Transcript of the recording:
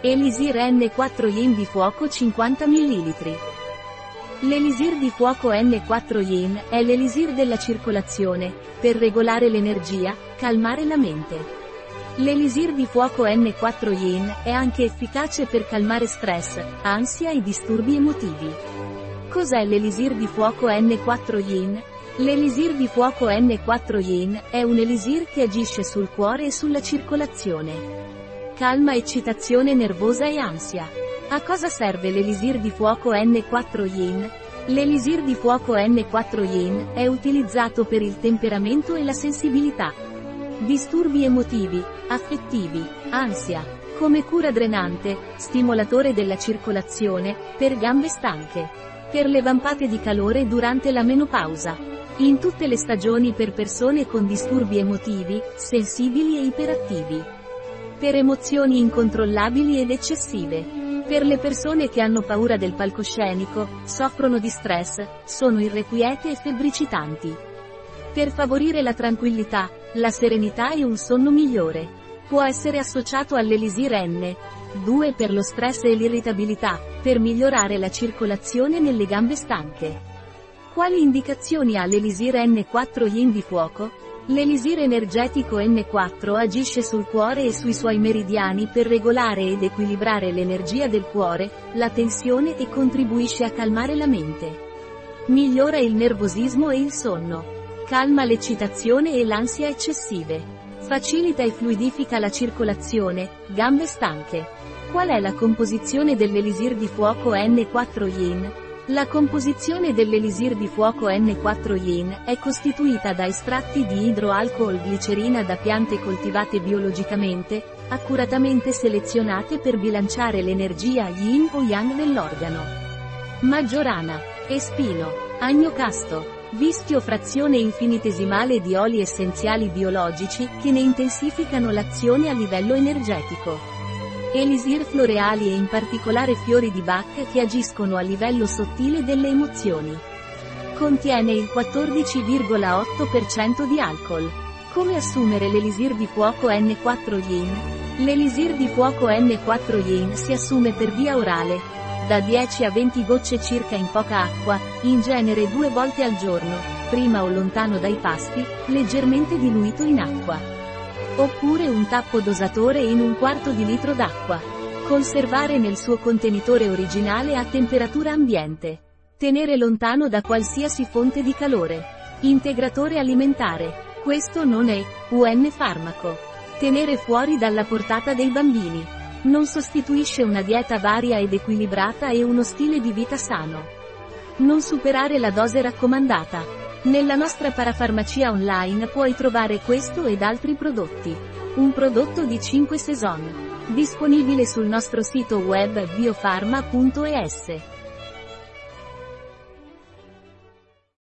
Elisir N4 Yin di fuoco 50 ml. L'elisir di fuoco N4 Yin è l'elisir della circolazione, per regolare l'energia, calmare la mente. L'elisir di fuoco N4 Yin è anche efficace per calmare stress, ansia e disturbi emotivi. Cos'è l'elisir di fuoco N4 Yin? L'elisir di fuoco N4 Yin è un elisir che agisce sul cuore e sulla circolazione. Calma eccitazione nervosa e ansia. A cosa serve l'elisir di fuoco N4 Yin? L'elisir di fuoco N4 Yin è utilizzato per il temperamento e la sensibilità. Disturbi emotivi, affettivi, ansia. Come cura drenante, stimolatore della circolazione, per gambe stanche. Per le vampate di calore durante la menopausa. In tutte le stagioni per persone con disturbi emotivi, sensibili e iperattivi per emozioni incontrollabili ed eccessive. Per le persone che hanno paura del palcoscenico, soffrono di stress, sono irrequiete e febbricitanti. Per favorire la tranquillità, la serenità e un sonno migliore. Può essere associato all'elisir N. 2 per lo stress e l'irritabilità, per migliorare la circolazione nelle gambe stanche. Quali indicazioni ha l'elisir N4 Yin di fuoco? L'elisir energetico N4 agisce sul cuore e sui suoi meridiani per regolare ed equilibrare l'energia del cuore, la tensione e contribuisce a calmare la mente. Migliora il nervosismo e il sonno. Calma l'eccitazione e l'ansia eccessive. Facilita e fluidifica la circolazione, gambe stanche. Qual è la composizione dell'elisir di fuoco N4 Yin? La composizione dell'elisir di fuoco N4 Yin è costituita da estratti di idroalcol glicerina da piante coltivate biologicamente, accuratamente selezionate per bilanciare l'energia yin o yang dell'organo. Maggiorana, espino, agnocasto, vischio frazione infinitesimale di oli essenziali biologici che ne intensificano l'azione a livello energetico. Elisir floreali e in particolare fiori di Bach che agiscono a livello sottile delle emozioni. Contiene il 14,8% di alcol. Come assumere l'elisir di fuoco N4 Yin? L'elisir di fuoco N4 Yin si assume per via orale, da 10 a 20 gocce circa in poca acqua, in genere due volte al giorno, prima o lontano dai pasti, leggermente diluito in acqua. Oppure un tappo dosatore in un quarto di litro d'acqua. Conservare nel suo contenitore originale a temperatura ambiente. Tenere lontano da qualsiasi fonte di calore. Integratore alimentare. Questo non è UN farmaco. Tenere fuori dalla portata dei bambini. Non sostituisce una dieta varia ed equilibrata e uno stile di vita sano. Non superare la dose raccomandata. Nella nostra parafarmacia online puoi trovare questo ed altri prodotti. Un prodotto di 5 Saison. Disponibile sul nostro sito web biofarma.es.